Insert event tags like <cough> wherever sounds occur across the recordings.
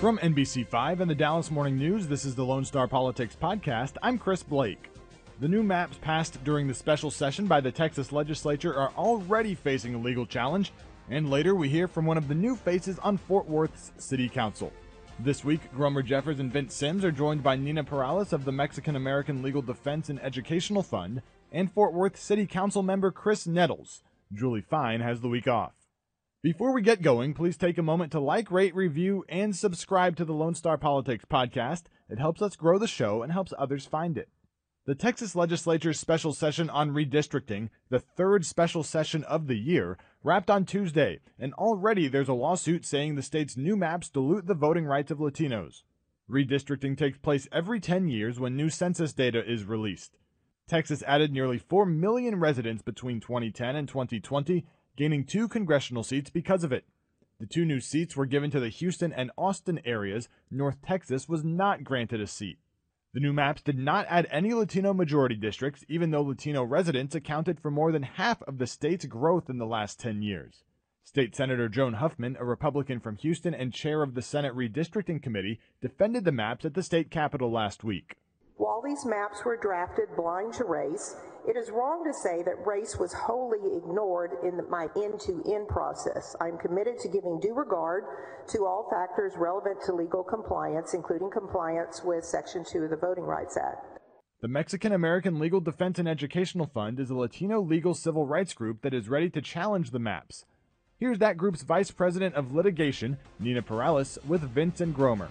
From NBC5 and the Dallas Morning News, this is the Lone Star Politics Podcast. I'm Chris Blake. The new maps passed during the special session by the Texas legislature are already facing a legal challenge, and later we hear from one of the new faces on Fort Worth's City Council. This week, Gromer Jeffers and Vince Sims are joined by Nina Perales of the Mexican American Legal Defense and Educational Fund and Fort Worth City Council member Chris Nettles. Julie Fine has the week off. Before we get going, please take a moment to like, rate, review, and subscribe to the Lone Star Politics podcast. It helps us grow the show and helps others find it. The Texas Legislature's special session on redistricting, the third special session of the year, wrapped on Tuesday, and already there's a lawsuit saying the state's new maps dilute the voting rights of Latinos. Redistricting takes place every 10 years when new census data is released. Texas added nearly 4 million residents between 2010 and 2020 gaining two congressional seats because of it. The two new seats were given to the Houston and Austin areas. North Texas was not granted a seat. The new maps did not add any Latino majority districts, even though Latino residents accounted for more than half of the state's growth in the last 10 years. State Senator Joan Huffman, a Republican from Houston and chair of the Senate Redistricting Committee, defended the maps at the state capitol last week. While these maps were drafted blind to race, it is wrong to say that race was wholly ignored in my end-to-end process. I'm committed to giving due regard to all factors relevant to legal compliance, including compliance with Section 2 of the Voting Rights Act. The Mexican American Legal Defense and Educational Fund is a Latino legal civil rights group that is ready to challenge the maps. Here's that group's Vice President of Litigation, Nina Perales, with Vince and Gromer.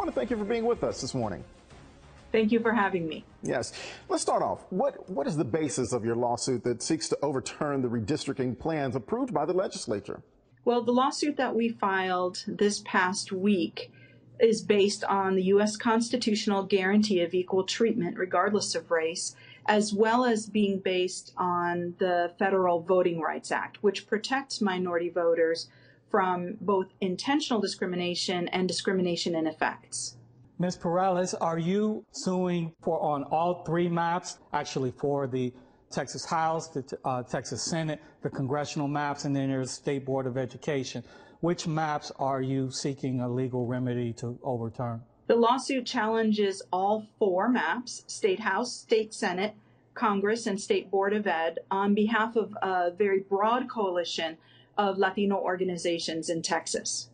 Want to thank you for being with us this morning. Thank you for having me. Yes. Let's start off. What what is the basis of your lawsuit that seeks to overturn the redistricting plans approved by the legislature? Well, the lawsuit that we filed this past week is based on the U.S. constitutional guarantee of equal treatment regardless of race, as well as being based on the Federal Voting Rights Act, which protects minority voters from both intentional discrimination and discrimination in effects. Ms. Perales, are you suing for on all three maps, actually for the Texas House, the uh, Texas Senate, the congressional maps, and then there's State Board of Education. Which maps are you seeking a legal remedy to overturn? The lawsuit challenges all four maps, State House, State Senate, Congress, and State Board of Ed on behalf of a very broad coalition of Latino organizations in Texas.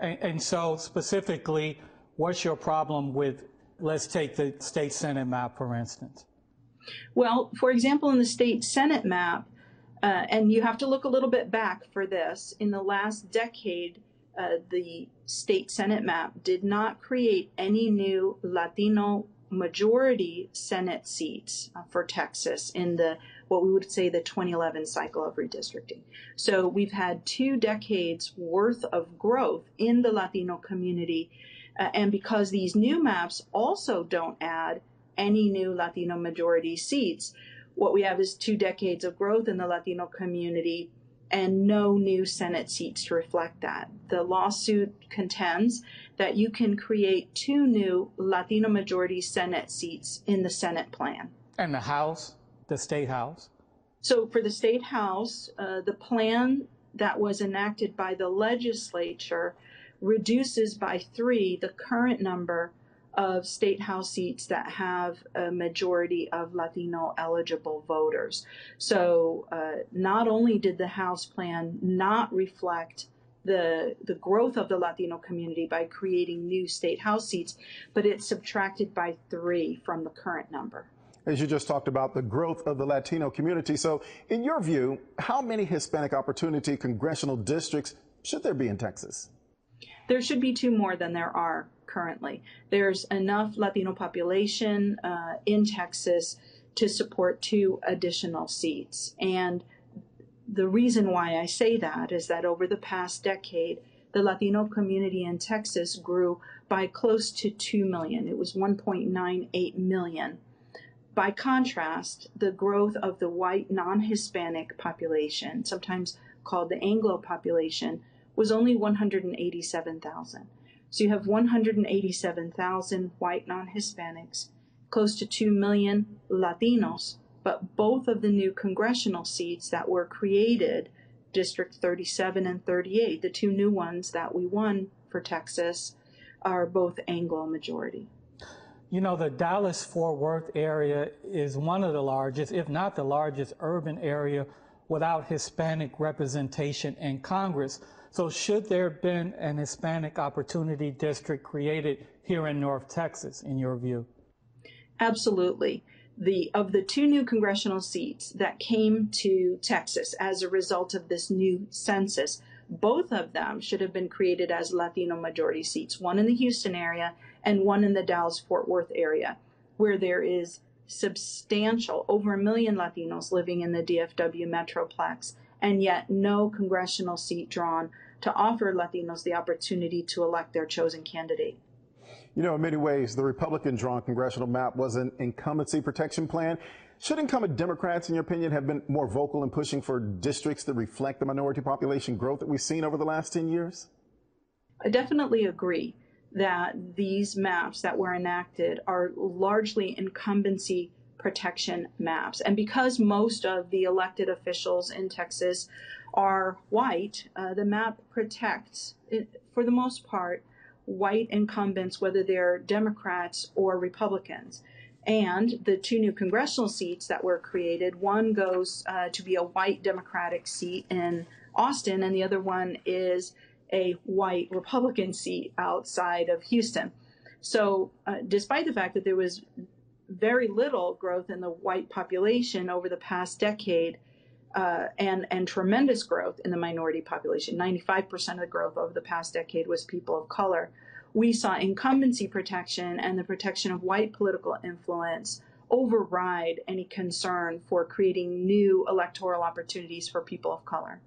And, and, so, specifically, what's your problem with, let's take the state Senate map, for instance? Well, for example, in the state Senate map, uh, and you have to look a little bit back for this, in the last decade, uh, the state Senate map did not create any new Latino majority Senate seats uh, for Texas in the what we would say the 2011 cycle of redistricting. So we've had two decades worth of growth in the Latino community. Uh, and because these new maps also don't add any new Latino majority seats, what we have is two decades of growth in the Latino community and no new Senate seats to reflect that. The lawsuit contends that you can create two new Latino majority Senate seats in the Senate plan. And the House, the State House? So for the State House, uh, the plan that was enacted by the legislature reduces by three the current number of state house seats that have a majority of Latino eligible voters. So uh, not only did the House plan not reflect the the growth of the Latino community by creating new state house seats, but it subtracted by three from the current number. As you just talked about the growth of the Latino community. So, in your view, how many Hispanic opportunity congressional districts should there be in Texas? There should be two more than there are currently. There's enough Latino population uh, in Texas to support two additional seats. And the reason why I say that is that over the past decade, the Latino community in Texas grew by close to 2 million. It was 1.98 million. By contrast, the growth of the white non Hispanic population, sometimes called the Anglo population, was only 187,000. So you have 187,000 white non Hispanics, close to 2 million Latinos, but both of the new congressional seats that were created District 37 and 38, the two new ones that we won for Texas, are both Anglo majority. You know, the Dallas Fort Worth area is one of the largest, if not the largest, urban area without Hispanic representation in Congress. So, should there have been an Hispanic Opportunity District created here in North Texas, in your view? Absolutely. The of the two new congressional seats that came to Texas as a result of this new census, both of them should have been created as Latino majority seats, one in the Houston area and one in the Dallas Fort Worth area, where there is substantial, over a million Latinos living in the DFW Metroplex, and yet no congressional seat drawn to offer Latinos the opportunity to elect their chosen candidate. You know, in many ways, the Republican drawn congressional map was an incumbency protection plan. Should incumbent Democrats, in your opinion, have been more vocal in pushing for districts that reflect the minority population growth that we've seen over the last 10 years? I definitely agree that these maps that were enacted are largely incumbency protection maps. And because most of the elected officials in Texas are white, uh, the map protects, for the most part, white incumbents, whether they're Democrats or Republicans. And the two new congressional seats that were created, one goes uh, to be a white Democratic seat in Austin, and the other one is a white Republican seat outside of Houston. So, uh, despite the fact that there was very little growth in the white population over the past decade, uh, and and tremendous growth in the minority population. 95% of the growth over the past decade was people of color. We saw incumbency protection and the protection of white political influence override any concern for creating new electoral opportunities for people of color.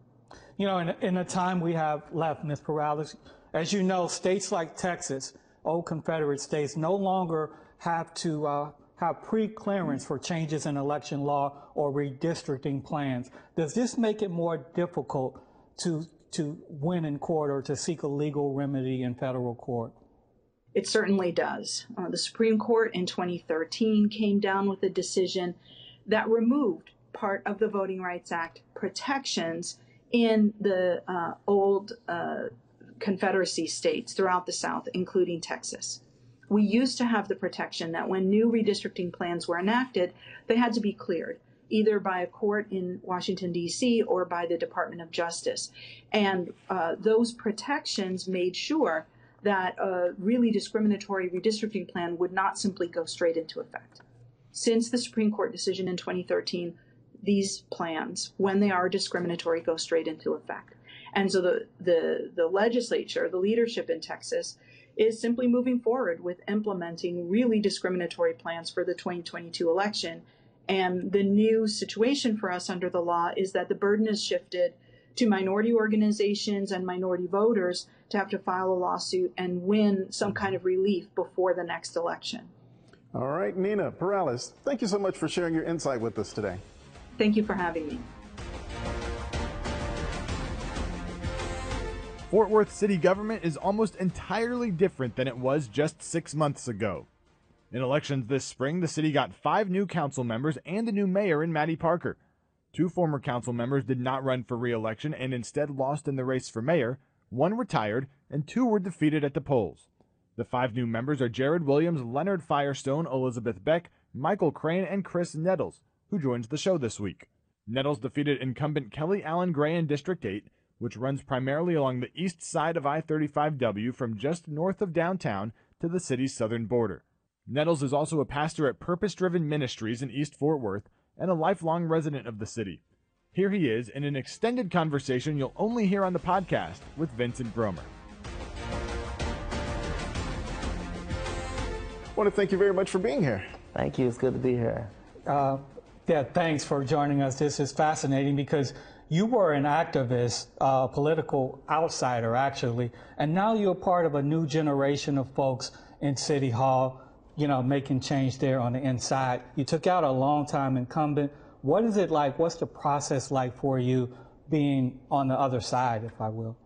You know, in, in the time we have left, Ms. Perales, as you know, states like Texas, old Confederate states, no longer have to uh, have pre-clearance for changes in election law or redistricting plans. Does this make it more difficult to, to win in court or to seek a legal remedy in federal court? It certainly does. Uh, the Supreme Court in 2013 came down with a decision that removed part of the Voting Rights Act protections in the uh, old uh, Confederacy states throughout the South, including Texas we used to have the protection that when new redistricting plans were enacted, they had to be cleared either by a court in Washington, D.C., or by the Department of Justice. And uh, those protections made sure that a really discriminatory redistricting plan would not simply go straight into effect. Since the Supreme Court decision in 2013, these plans, when they are discriminatory, go straight into effect. And so the, the, the legislature, the leadership in Texas, is simply moving forward with implementing really discriminatory plans for the 2022 election. And the new situation for us under the law is that the burden is shifted to minority organizations and minority voters to have to file a lawsuit and win some kind of relief before the next election. All right, Nina Perales, thank you so much for sharing your insight with us today. Thank you for having me. Fort Worth city government is almost entirely different than it was just six months ago. In elections this spring, the city got five new council members and a new mayor in Mattie Parker. Two former council members did not run for re election and instead lost in the race for mayor, one retired, and two were defeated at the polls. The five new members are Jared Williams, Leonard Firestone, Elizabeth Beck, Michael Crane, and Chris Nettles, who joins the show this week. Nettles defeated incumbent Kelly Allen Gray in District 8, which runs primarily along the east side of I 35W from just north of downtown to the city's southern border. Nettles is also a pastor at Purpose Driven Ministries in East Fort Worth and a lifelong resident of the city. Here he is in an extended conversation you'll only hear on the podcast with Vince and Gromer. I want to thank you very much for being here. Thank you. It's good to be here. Uh, yeah, thanks for joining us. This is fascinating because you were an activist, a uh, political outsider, actually, and now you're part of a new generation of folks in City Hall, you know, making change there on the inside. You took out a long-time incumbent. What is it like? What's the process like for you being on the other side, if I will?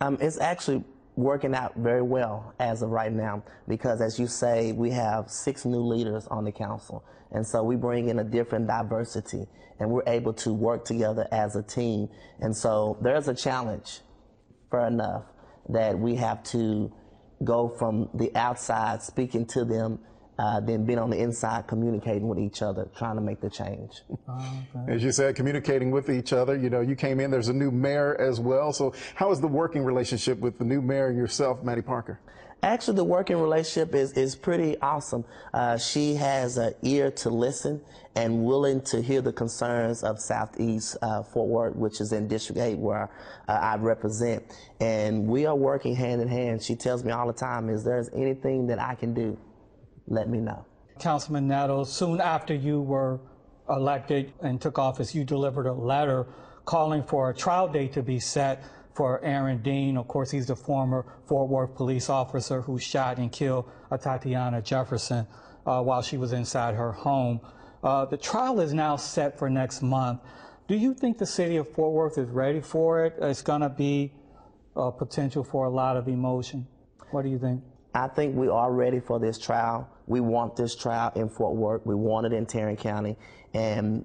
Um, it's actually working out very well as of right now because, as you say, we have six new leaders on the council. And so we bring in a different diversity and we're able to work together as a team. And so there's a challenge, fair enough, that we have to go from the outside speaking to them uh, than being on the inside communicating with each other, trying to make the change. <laughs> As you said, communicating with each other. You know, you came in, there's a new mayor as well. So, how is the working relationship with the new mayor and yourself, Mattie Parker? Actually, the working relationship is, is pretty awesome. Uh, she has an ear to listen and willing to hear the concerns of Southeast uh, Fort Worth, which is in District 8 where uh, I represent. And we are working hand in hand. She tells me all the time, is there's anything that I can do, let me know. Councilman Nettles, soon after you were elected and took office, you delivered a letter calling for a trial date to be set for Aaron Dean. Of course, he's the former Fort Worth police officer who shot and killed Tatiana Jefferson uh, while she was inside her home. Uh, the trial is now set for next month. Do you think the city of Fort Worth is ready for it? It's going to be a potential for a lot of emotion. What do you think? I think we are ready for this trial. We want this trial in Fort Worth. We want it in Tarrant County. And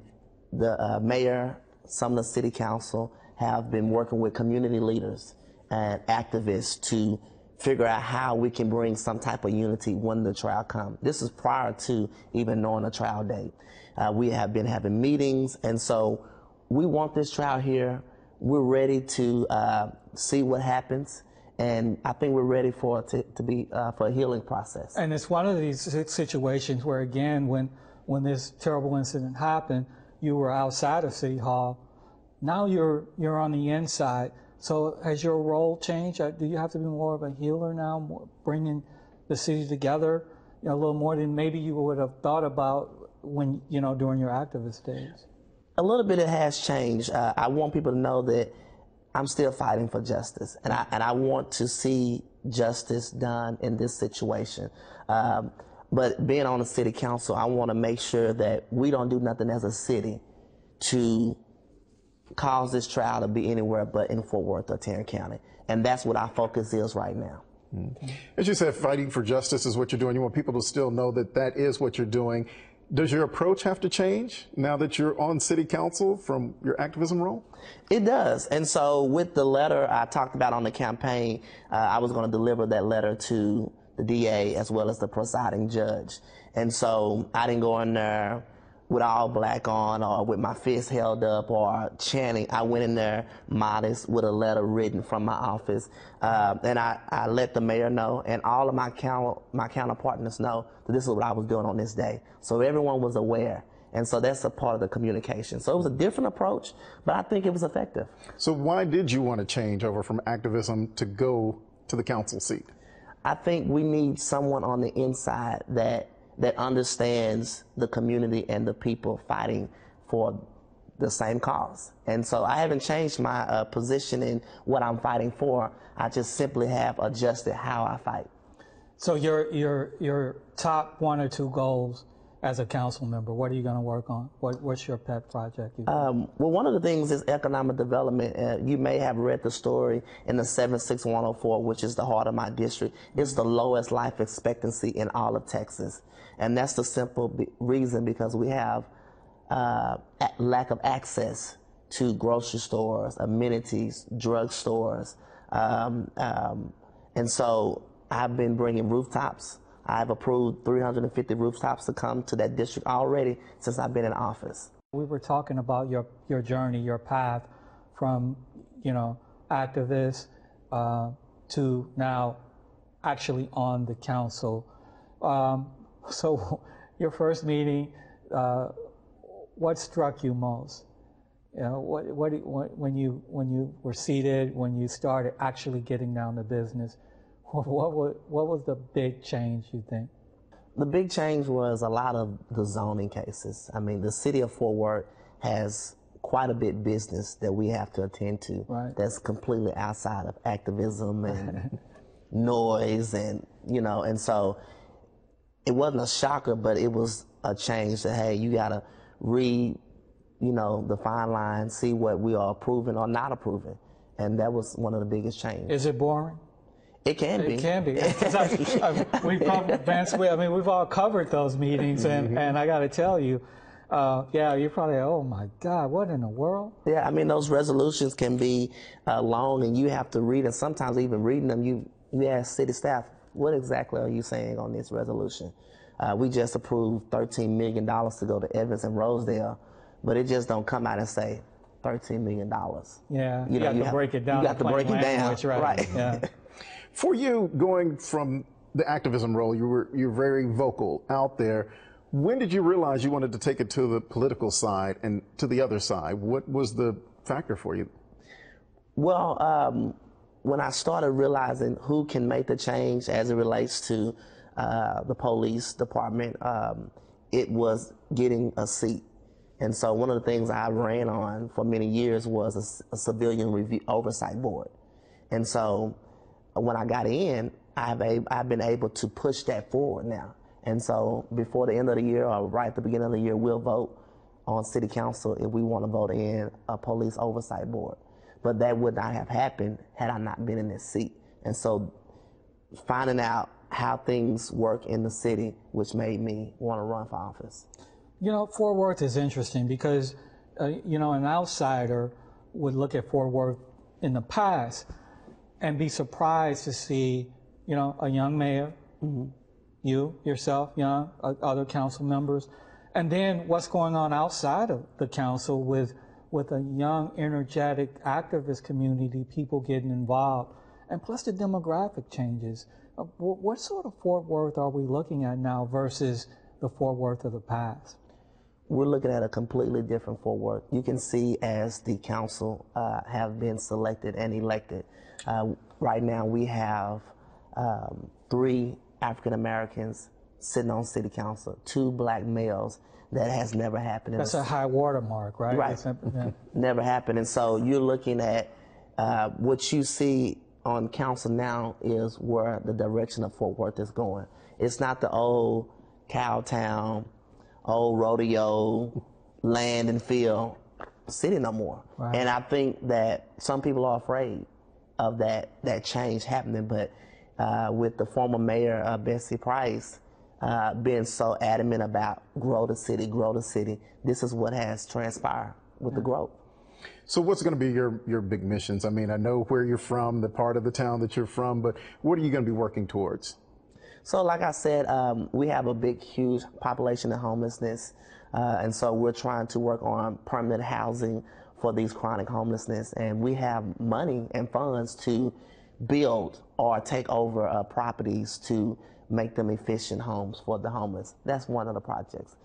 the uh, mayor, some of the city council have been working with community leaders and activists to figure out how we can bring some type of unity when the trial comes. This is prior to even knowing a trial date. Uh, we have been having meetings, and so we want this trial here. We're ready to uh, see what happens and I think we're ready for to, to be uh, for a healing process. And it's one of these situations where, again, when when this terrible incident happened, you were outside of City Hall. Now you're you're on the inside. So has your role changed? Uh, do you have to be more of a healer now, more, bringing the city together you know, a little more than maybe you would have thought about when you know during your activist days? A little bit it has changed. Uh, I want people to know that I'm still fighting for justice, and I and I want to see justice done in this situation. Um, but being on the city council, I want to make sure that we don't do nothing as a city to cause this trial to be anywhere but in Fort Worth or Tarrant County, and that's what our focus is right now. As you said, fighting for justice is what you're doing. You want people to still know that that is what you're doing. Does your approach have to change now that you're on city council from your activism role? It does. And so, with the letter I talked about on the campaign, uh, I was going to deliver that letter to the DA as well as the presiding judge. And so, I didn't go in there with all black on or with my fist held up or chanting. I went in there modest with a letter written from my office. Uh, and I, I let the mayor know and all of my, counter, my counterpartners know that this is what I was doing on this day. So everyone was aware. And so that's a part of the communication. So it was a different approach, but I think it was effective. So why did you want to change over from activism to go to the council seat? I think we need someone on the inside that that understands the community and the people fighting for the same cause. And so I haven't changed my uh, position in what I'm fighting for. I just simply have adjusted how I fight. So your your your top one or two goals as a council member, what are you going to work on? What, what's your pet project? Um, well, one of the things is economic development. Uh, you may have read the story in the 76104, which is the heart of my district. It's the lowest life expectancy in all of Texas. And that's the simple reason because we have uh, lack of access to grocery stores, amenities, drug stores. Um, um, and so I've been bringing rooftops. I've approved 350 rooftops to come to that district already since I've been in office. We were talking about your, your journey, your path from, you know, activist uh, to now actually on the council. Um, so, <laughs> your first meeting, uh, what struck you most? You know, what, what, what, when you when you were seated, when you started actually getting down to business, <laughs> what, what, what was the big change you think? The big change was a lot of the zoning cases. I mean, the city of Fort Worth has quite a bit business that we have to attend to. Right. That's completely outside of activism and <laughs> noise and you know, and so it wasn't a shocker, but it was a change that hey, you gotta read, you know, the fine line, see what we are approving or not approving, and that was one of the biggest changes. Is it boring? It can be. It can be. <laughs> I, I, we probably, Vance, we, I mean, we've all covered those meetings, and, and I got to tell you, uh, yeah, you're probably, oh my God, what in the world? Yeah, I mean those resolutions can be uh, long, and you have to read, and sometimes even reading them, you you ask city staff, what exactly are you saying on this resolution? Uh, we just approved 13 million dollars to go to Evans and Rosedale, but it just don't come out and say 13 million dollars. Yeah, you, got to have- break it down. You got to break it down, language, right? Yeah. <laughs> For you, going from the activism role, you were you're very vocal out there. When did you realize you wanted to take it to the political side and to the other side? What was the factor for you? Well, um, when I started realizing who can make the change as it relates to uh, the police department, um, it was getting a seat. And so one of the things I ran on for many years was a civilian review oversight board. And so when I got in, I've, a, I've been able to push that forward now. And so before the end of the year or right at the beginning of the year, we'll vote on city council if we want to vote in a police oversight board. But that would not have happened had I not been in this seat. And so finding out how things work in the city, which made me want to run for office. You know, Fort Worth is interesting because, uh, you know, an outsider would look at Fort Worth in the past and be surprised to see, you know, a young mayor, you, yourself, young, uh, other council members, and then what's going on outside of the council with, with a young, energetic activist community, people getting involved, and plus the demographic changes. Uh, wh- what sort of Fort Worth are we looking at now versus the Fort Worth of the past? We're looking at a completely different Fort Worth. You can see as the council uh, have been selected and elected. Uh, right now, we have um, three African Americans sitting on city council, two black males. That has never happened. In That's a high watermark, right? Right. Yeah. <laughs> never happened. And so you're looking at uh, what you see on council now is where the direction of Fort Worth is going. It's not the old Cowtown, old rodeo, land and field city no more. Right. And I think that some people are afraid of that that change happening. But uh, with the former mayor uh, Betsy Price uh, being so adamant about grow the city, grow the city, this is what has transpired with the growth. So what's going to be your, your big missions? I mean, I know where you're from, the part of the town that you're from, but what are you going to be working towards? So, like I said, um, we have a big, huge population of homelessness, uh, and so we're trying to work on permanent housing for these chronic homelessness, and we have money and funds to build or take over uh, properties to make them efficient homes for the homeless. That's one of the projects.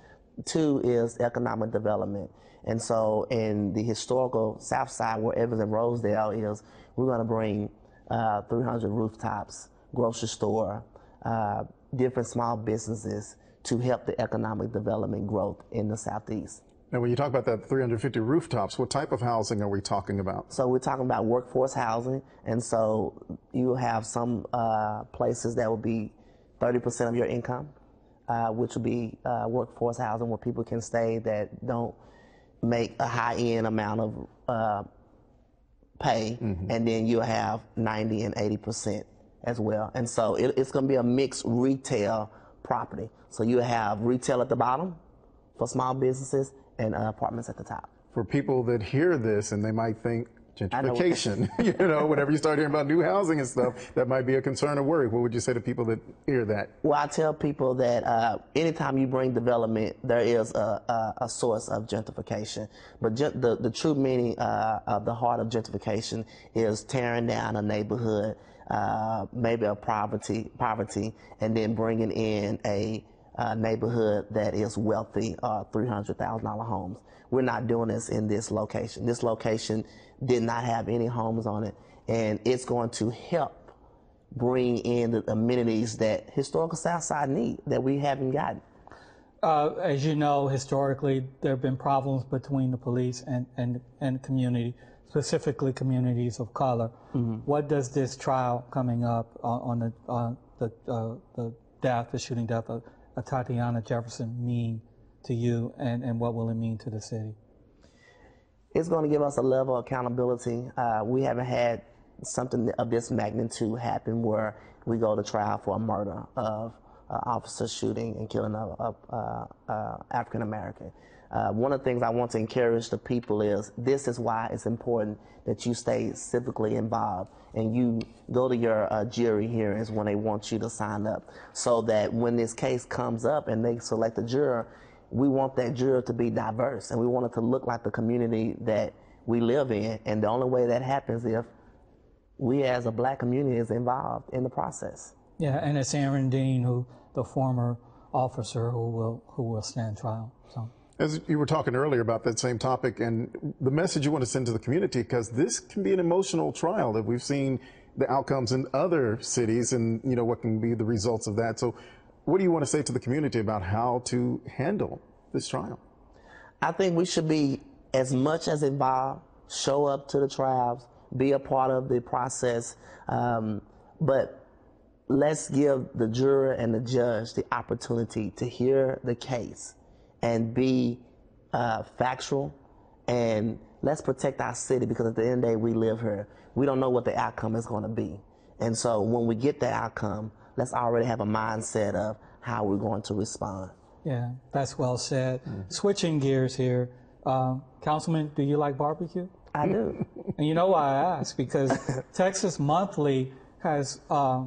Two is economic development. And so in the historical South Side where Evans and Rosedale is, we're going to bring uh, 300 rooftops, grocery store, uh, different small businesses to help the economic development growth in the Southeast. Now, when you talk about that 350 rooftops, what type of housing are we talking about? So we're talking about workforce housing, and so you have some uh, places that will be 30% of your income, uh, which will be uh, workforce housing where people can stay that don't make a high end amount of uh, pay, and then you'll have 90 and 80% as well. And so it, it's going to be a mixed retail property. So you have retail at the bottom for small businesses and uh, apartments at the top. For people that hear this and they might think know. gentrification, <laughs> you know, whenever you start hearing about new housing and stuff, that might be a concern or worry. What would you say to people that hear that? Well, I tell people that uh, anytime you bring development, there is a, a, a source of gentrification. But gen- the, the true meaning uh, of the heart of gentrification is tearing down a neighborhood, uh, maybe a poverty, poverty, and then bringing in a uh, neighborhood that is wealthy, uh, $300,000 homes. We're not doing this in this location. This location did not have any homes on it, and it's going to help bring in the amenities that historical Southside need that we haven't gotten. Uh, as you know, historically, there have been problems between the police and, and, and community, specifically communities of color. What does this trial coming up on, on the, on the, uh, the death, the shooting death of, of Tatiana Jefferson mean to you, and, and what will it mean to the city? It's going to give us a level of accountability. Uh, we haven't had something of this magnitude happen where we go to trial for a murder of uh, officer shooting and killing a, a, a, a African American. Uh, one of the things I want to encourage the people is this is why it's important that you stay civically involved and you go to your uh, jury hearings when they want you to sign up so that when this case comes up and they select a juror, we want that juror to be diverse and we want it to look like the community that we live in. And the only way that happens if we as a black community is involved in the process. Yeah, and it's Aaron Dean, who the former officer who will who will stand trial. So. As you were talking earlier about that same topic and the message you want to send to the community, because this can be an emotional trial that we've seen the outcomes in other cities and you know what can be the results of that. So, what do you want to say to the community about how to handle this trial? I think we should be as much as involved, show up to the trials, be a part of the process, um, but let's give the juror and the judge the opportunity to hear the case and be uh, factual and let's protect our city because at the end of the day we live here. We don't know what the outcome is going to be. And so when we get the outcome let's already have a mindset of how we're going to respond. Yeah that's well said. Mm-hmm. switching gears here uh, councilman do you like barbecue? I do. <laughs> And you know why i ask because <laughs> texas monthly has uh,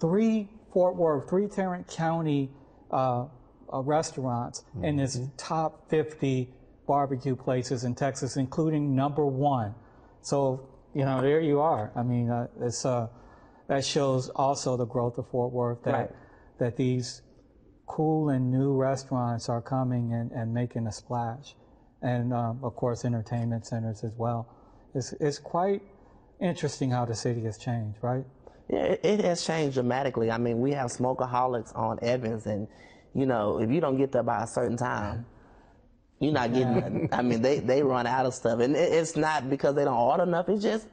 three Fort Worth, three Tarrant County uh, uh, restaurants mm-hmm. in its top 50 barbecue places in Texas, including number one. So, you know, there you are. I mean, uh, it's, uh, that shows also the growth of Fort Worth that, right. that these cool and new restaurants are coming and, and making a splash. And um, of course, entertainment centers as well. It's, it's quite interesting how the city has changed, right? Yeah, it, it has changed dramatically. I mean, we have Smoke-A-Holics on Evans, and you know, if you don't get there by a certain time, you're not getting nothing. I mean, they, they run out of stuff. And it, it's not because they don't order enough. It's just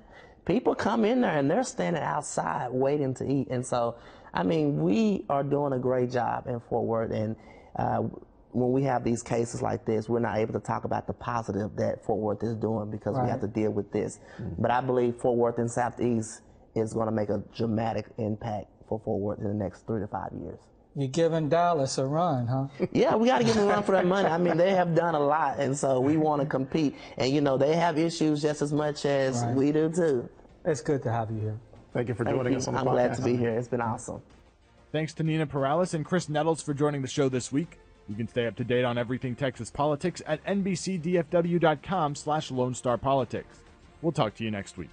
people come in there and they're standing outside waiting to eat. And so, I mean, we are doing a great job in Fort Worth. And uh, when we have these cases like this, we're not able to talk about the positive that Fort Worth is doing because right. we have to deal with this. Mm-hmm. But I believe Fort Worth and Southeast is going to make a dramatic impact for Fort Worth in the next three to five years. You're giving Dallas a run, huh? <laughs> Yeah, we got to give them a run for that money. I mean, they have done a lot, and so we want to compete. And you know, they have issues just as much as right. we do too. It's good to have you here. Thank you for joining you. us on the I'm podcast. glad to be here. It's been awesome. Thanks to Nina Perales and Chris Nettles for joining the show this week. You can stay up to date on everything Texas politics at nbcdfw.com slash Lone Star Politics. We'll talk to you next week.